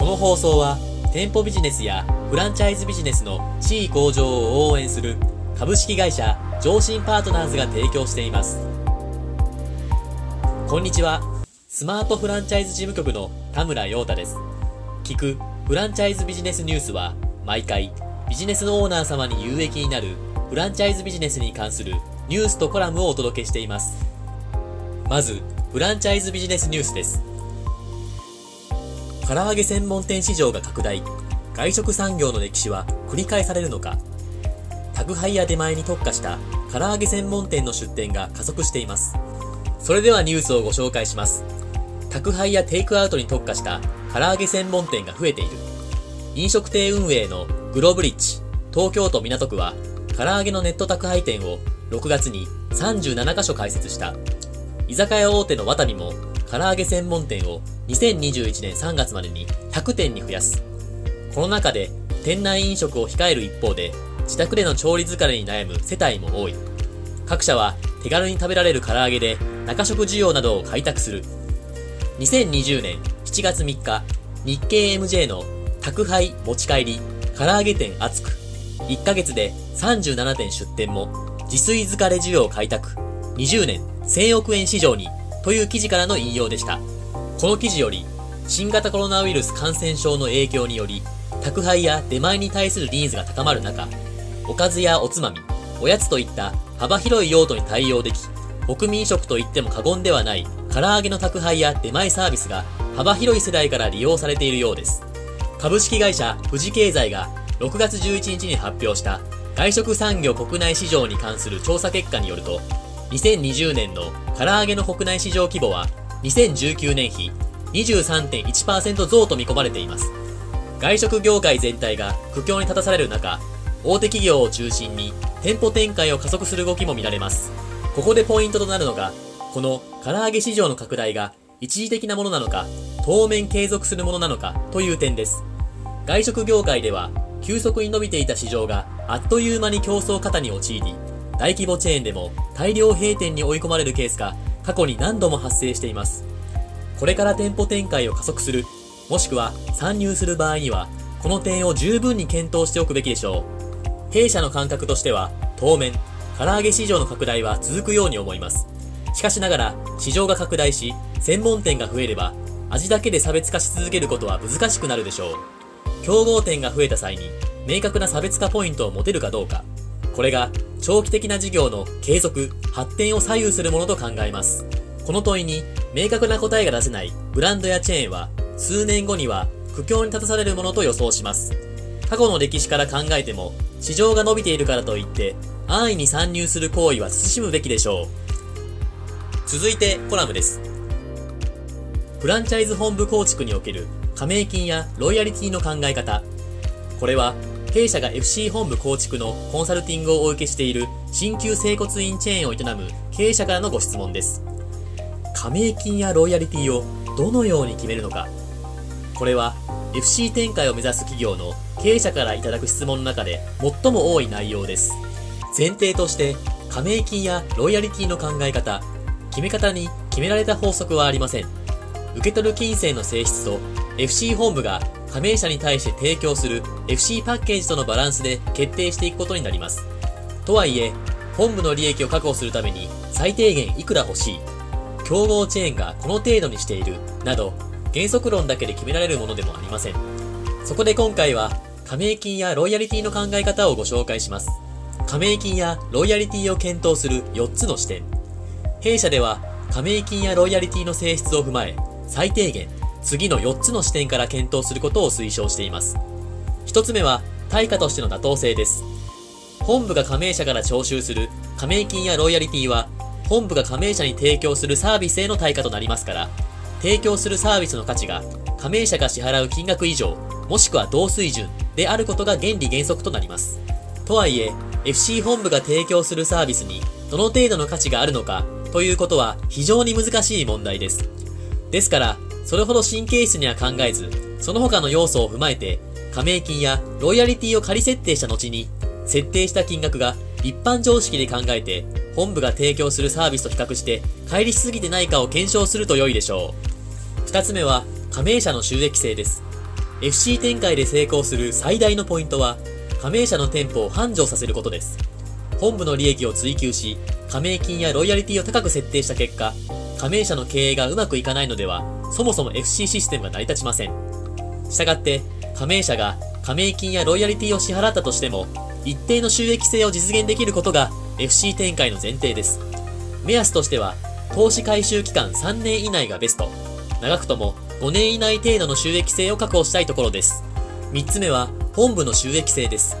この放送は店舗ビジネスやフランチャイズビジネスの地位向上を応援する株式会社上信パートナーズが提供しています。こんにちは。スマートフランチャイズ事務局の田村陽太です。聞くフランチャイズビジネスニュースは毎回ビジネスオーナー様に有益になるフランチャイズビジネスに関するニュースとコラムをお届けしています。まずフランチャイズビジネスニュースです。唐揚げ専門店市場が拡大。外食産業の歴史は繰り返されるのか。宅配や出前に特化した唐揚げ専門店の出店が加速しています。それではニュースをご紹介します。宅配やテイクアウトに特化した唐揚げ専門店が増えている。飲食店運営のグローブリッジ東京都港区は唐揚げのネット宅配店を6月に37カ所開設した。居酒屋大手のワタミも唐揚げ専門店を2021年3月までに100店に増やす。この中で店内飲食を控える一方で自宅での調理疲れに悩む世帯も多い。各社は手軽に食べられる唐揚げで中食需要などを開拓する。2020年7月3日、日経 MJ の宅配持ち帰り唐揚げ店厚く1ヶ月で37店出店も自炊疲れ需要開拓20年1000億円市場にという記事からの引用でした。この記事より、新型コロナウイルス感染症の影響により、宅配や出前に対するニーズが高まる中、おかずやおつまみ、おやつといった幅広い用途に対応でき、国民食と言っても過言ではない唐揚げの宅配や出前サービスが幅広い世代から利用されているようです。株式会社富士経済が6月11日に発表した外食産業国内市場に関する調査結果によると、2020年の唐揚げの国内市場規模は2019年比23.1%増と見込まれています。外食業界全体が苦境に立たされる中、大手企業を中心に店舗展開を加速する動きも見られます。ここでポイントとなるのが、この唐揚げ市場の拡大が一時的なものなのか、当面継続するものなのかという点です。外食業界では、急速に伸びていた市場があっという間に競争過多に陥り、大規模チェーンでも大量閉店に追い込まれるケースが過去に何度も発生しています。これから店舗展開を加速する、もしくは参入する場合には、この点を十分に検討しておくべきでしょう。弊社の感覚としては、当面、唐揚げ市場の拡大は続くように思います。しかしながら、市場が拡大し、専門店が増えれば、味だけで差別化し続けることは難しくなるでしょう。競合店が増えた際に、明確な差別化ポイントを持てるかどうか、これが長期的な事業の継続、発展を左右するものと考えます。この問いに明確な答えが出せないブランドやチェーンは数年後には苦境に立たされるものと予想します。過去の歴史から考えても市場が伸びているからといって安易に参入する行為は慎むべきでしょう。続いてコラムです。フランチャイズ本部構築における加盟金やロイヤリティの考え方。これは弊社が FC 本部構築のコンサルティングをお受けしている新旧整骨院チェーンを営む経営者からのご質問です。加盟金やロイヤリティをどのように決めるのか。これは FC 展開を目指す企業の経営者からいただく質問の中で最も多い内容です。前提として加盟金やロイヤリティの考え方、決め方に決められた法則はありません。受け取る金銭の性質と FC 本部が加盟者に対して提供する FC パッケージとのバランスで決定していくことになります。とはいえ、本部の利益を確保するために最低限いくら欲しい、競合チェーンがこの程度にしている、など、原則論だけで決められるものでもありません。そこで今回は、加盟金やロイヤリティの考え方をご紹介します。加盟金やロイヤリティを検討する4つの視点。弊社では、加盟金やロイヤリティの性質を踏まえ、最低限次の4つの視点から検討することを推奨しています。1つ目は、対価としての妥当性です。本部が加盟者から徴収する加盟金やロイヤリティは、本部が加盟者に提供するサービスへの対価となりますから、提供するサービスの価値が加盟者が支払う金額以上、もしくは同水準であることが原理原則となります。とはいえ、FC 本部が提供するサービスにどの程度の価値があるのかということは非常に難しい問題です。ですから、それほど神経質には考えず、その他の要素を踏まえて、加盟金やロイヤリティを仮設定した後に、設定した金額が一般常識で考えて、本部が提供するサービスと比較して、乖離しすぎてないかを検証すると良いでしょう。二つ目は、加盟者の収益性です。FC 展開で成功する最大のポイントは、加盟者の店舗を繁盛させることです。本部の利益を追求し、加盟金やロイヤリティを高く設定した結果、加盟者の経営がうまくいかないのでは、そもそも FC システムが成り立ちません。したがって、加盟者が加盟金やロイヤリティを支払ったとしても、一定の収益性を実現できることが FC 展開の前提です。目安としては、投資回収期間3年以内がベスト。長くとも5年以内程度の収益性を確保したいところです。3つ目は、本部の収益性です。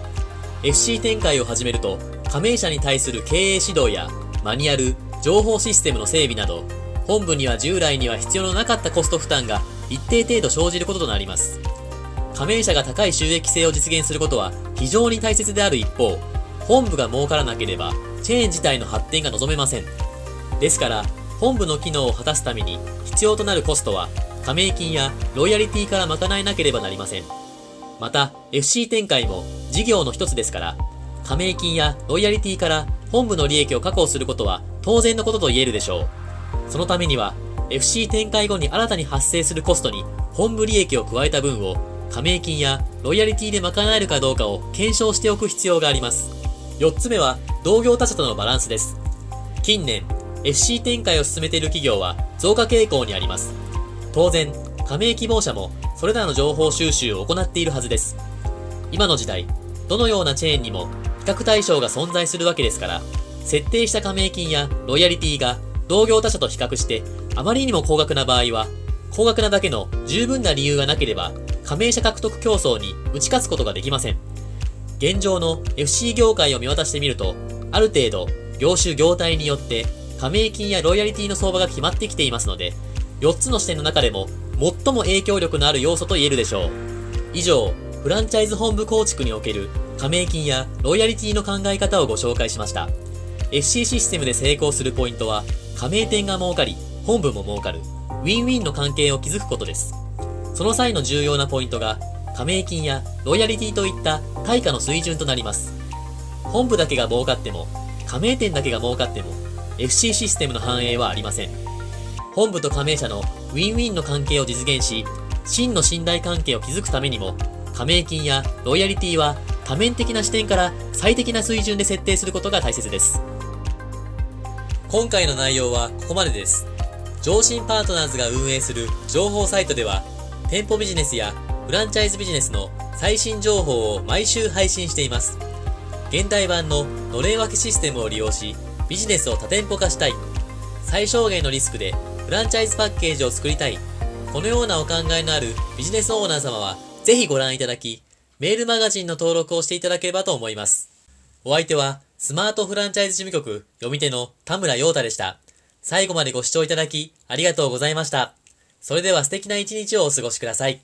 FC 展開を始めると、加盟者に対する経営指導や、マニュアル、情報システムの整備など、本部には従来には必要のなかったコスト負担が一定程度生じることとなります。加盟者が高い収益性を実現することは非常に大切である一方、本部が儲からなければ、チェーン自体の発展が望めません。ですから、本部の機能を果たすために必要となるコストは加盟金やロイヤリティから賄えなければなりません。また、FC 展開も事業の一つですから、加盟金やロイヤリティから本部の利益を確保することは当然のことと言えるでしょう。そのためには、FC 展開後に新たに発生するコストに本部利益を加えた分を加盟金やロイヤリティで賄えるかどうかを検証しておく必要があります。4つ目は、同業他社とのバランスです。近年、FC 展開を進めている企業は増加傾向にあります。当然、加盟希望者もそれらの情報収集を行っているはずです。今の時代、どのようなチェーンにも比較対象が存在するわけですから、設定した加盟金やロイヤリティが同業他社と比較してあまりにも高額な場合は、高額なだけの十分な理由がなければ、加盟者獲得競争に打ち勝つことができません。現状の FC 業界を見渡してみると、ある程度、業種業態によって加盟金やロイヤリティの相場が決まってきていますので、4つの視点の中でも最も影響力のある要素と言えるでしょう。以上、フランチャイズ本部構築における加盟金やロイヤリティの考え方をご紹介しました。FC システムで成功するポイントは、加盟店が儲かり、本部も儲かる、ウィンウィンの関係を築くことです。その際の重要なポイントが、加盟金やロイヤリティといった対価の水準となります。本部だけが儲かっても、加盟店だけが儲かっても、FC システムの反映はありません。本部と加盟者のウィンウィンの関係を実現し、真の信頼関係を築くためにも、加盟金やロイヤリティは多面的な視点から最適な水準で設定することが大切です。今回の内容はここまでです。上信パートナーズが運営する情報サイトでは、店舗ビジネスやフランチャイズビジネスの最新情報を毎週配信しています。現代版ののれん分けシステムを利用し、ビジネスを多店舗化したい。最小限のリスクでフランチャイズパッケージを作りたい。このようなお考えのあるビジネスオーナー様は、ぜひご覧いただき、メールマガジンの登録をしていただければと思います。お相手は、スマートフランチャイズ事務局読み手の田村陽太でした。最後までご視聴いただき、ありがとうございました。それでは素敵な一日をお過ごしください。